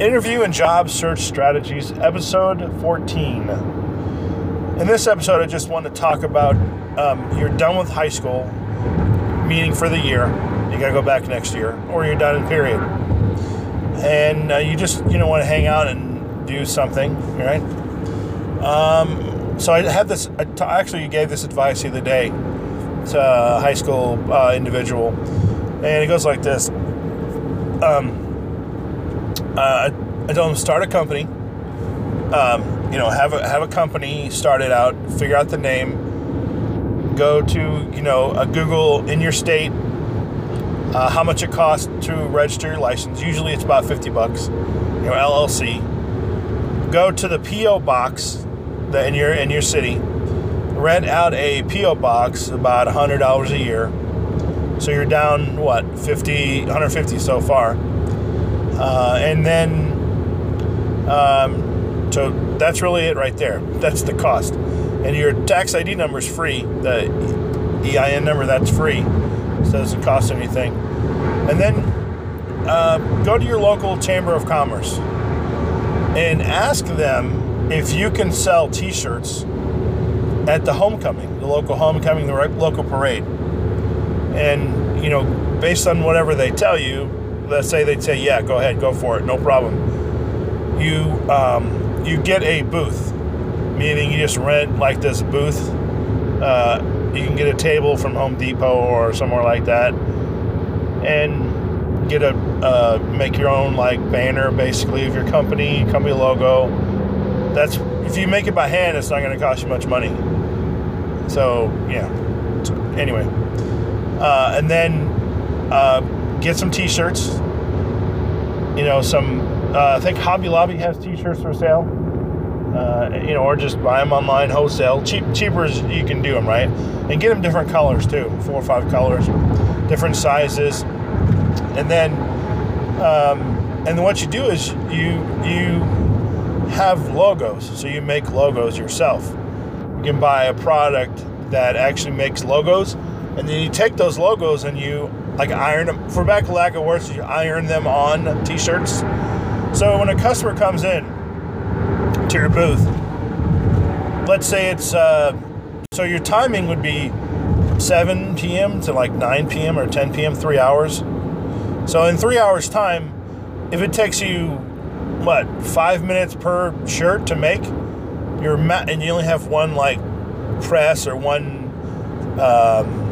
Interview and Job Search Strategies, episode 14. In this episode, I just want to talk about um, you're done with high school, meaning for the year. You got to go back next year, or you're done in period. And uh, you just you know want to hang out and do something, right? Um, so I had this. I t- actually, gave this advice the other day to a high school uh, individual, and it goes like this. Um, uh, I told him start a company. Um, you know, have a have a company, start it out, figure out the name, go to you know a Google in your state, uh, how much it costs to register your license. Usually it's about fifty bucks. You know, LLC. Go to the PO box that in your in your city. Rent out a PO box about hundred dollars a year. So you're down what 50, 150 so far. Uh, and then, um, so that's really it right there. That's the cost. And your tax ID number is free. The EIN number, that's free. So it doesn't cost anything. And then uh, go to your local Chamber of Commerce and ask them if you can sell t shirts at the homecoming, the local homecoming, the local parade. And, you know, based on whatever they tell you, let's say they'd say, yeah, go ahead, go for it, no problem. You um, you get a booth, meaning you just rent like this booth. Uh, you can get a table from Home Depot or somewhere like that, and get a uh, make your own like banner basically of your company, company logo. That's if you make it by hand, it's not going to cost you much money. So yeah. So, anyway, uh, and then uh, get some t-shirts. You know, some. Uh, I think Hobby Lobby has t-shirts for sale. Uh, you know, or just buy them online wholesale. Cheap, cheaper as you can do them, right? And get them different colors too, four or five colors, different sizes, and then, um, and then what you do is you you have logos. So you make logos yourself. You can buy a product that actually makes logos, and then you take those logos and you like iron them for back lack of words you iron them on t-shirts. So when a customer comes in to your booth let's say it's uh, so your timing would be 7 p.m to like 9 p.m or 10 p.m three hours. So in three hours time if it takes you what five minutes per shirt to make your mat and you only have one like press or one um,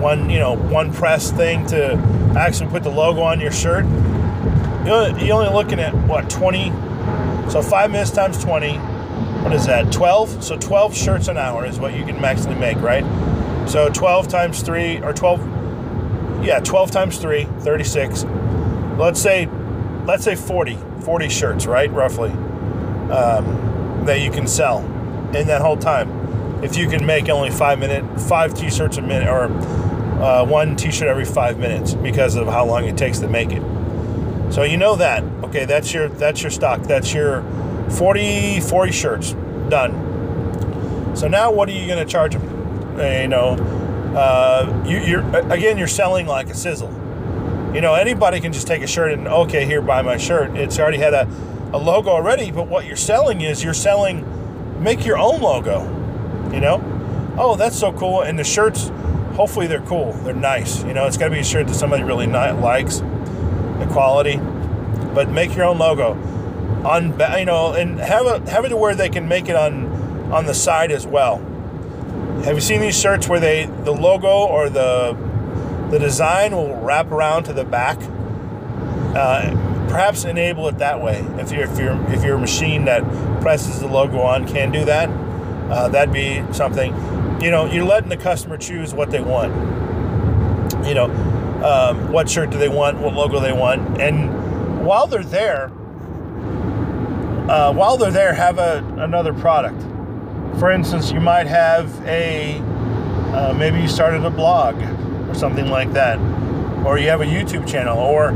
one you know one press thing to actually put the logo on your shirt. You're only looking at what 20 so five minutes times 20 what is that 12 so 12 shirts an hour is what you can maximally make right? So 12 times 3 or 12 yeah 12 times 3 36 let's say let's say 40 40 shirts right roughly um, that you can sell in that whole time. If you can make only five minute five t-shirts a minute or uh, one t-shirt every five minutes because of how long it takes to make it. So you know that. Okay, that's your that's your stock. That's your 40 40 shirts done. So now what are you going to charge them? Uh, you know, uh, you, you're again you're selling like a sizzle. You know, anybody can just take a shirt and okay, here buy my shirt. It's already had a, a logo already, but what you're selling is you're selling make your own logo. You know? Oh, that's so cool. And the shirts hopefully they're cool. They're nice. You know, it's got to be a shirt that somebody really not, likes, the quality. But make your own logo on, you know, and have a have it to where they can make it on on the side as well. Have you seen these shirts where they the logo or the the design will wrap around to the back? Uh, perhaps enable it that way. If you're if you're if your machine that presses the logo on can do that, uh, that'd be something you know, you're letting the customer choose what they want. You know, um, what shirt do they want, what logo they want, and while they're there, uh, while they're there, have a, another product. For instance, you might have a uh, maybe you started a blog or something like that, or you have a YouTube channel, or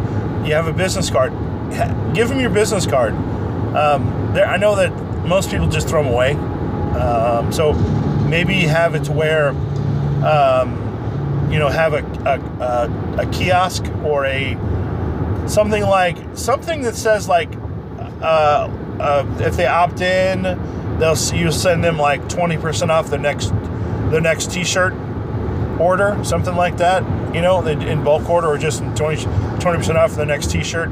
you have a business card. Give them your business card. Um, there, I know that most people just throw them away. Um, so maybe have it to where um, you know have a, a, a, a kiosk or a something like something that says like uh, uh, if they opt in, they'll you send them like twenty percent off the next the next T-shirt order, something like that. You know, in bulk order or just 20 percent off the next T-shirt.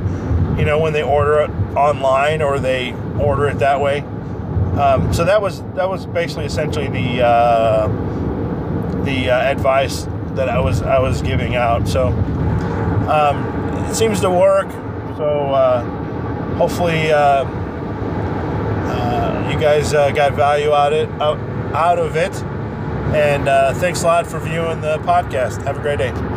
You know, when they order it online or they order it that way. Um, so that was that was basically essentially the uh, the uh, advice that I was I was giving out. So um, it seems to work. So uh, hopefully uh, uh, you guys uh, got value out it out, out of it. And thanks a lot for viewing the podcast. Have a great day.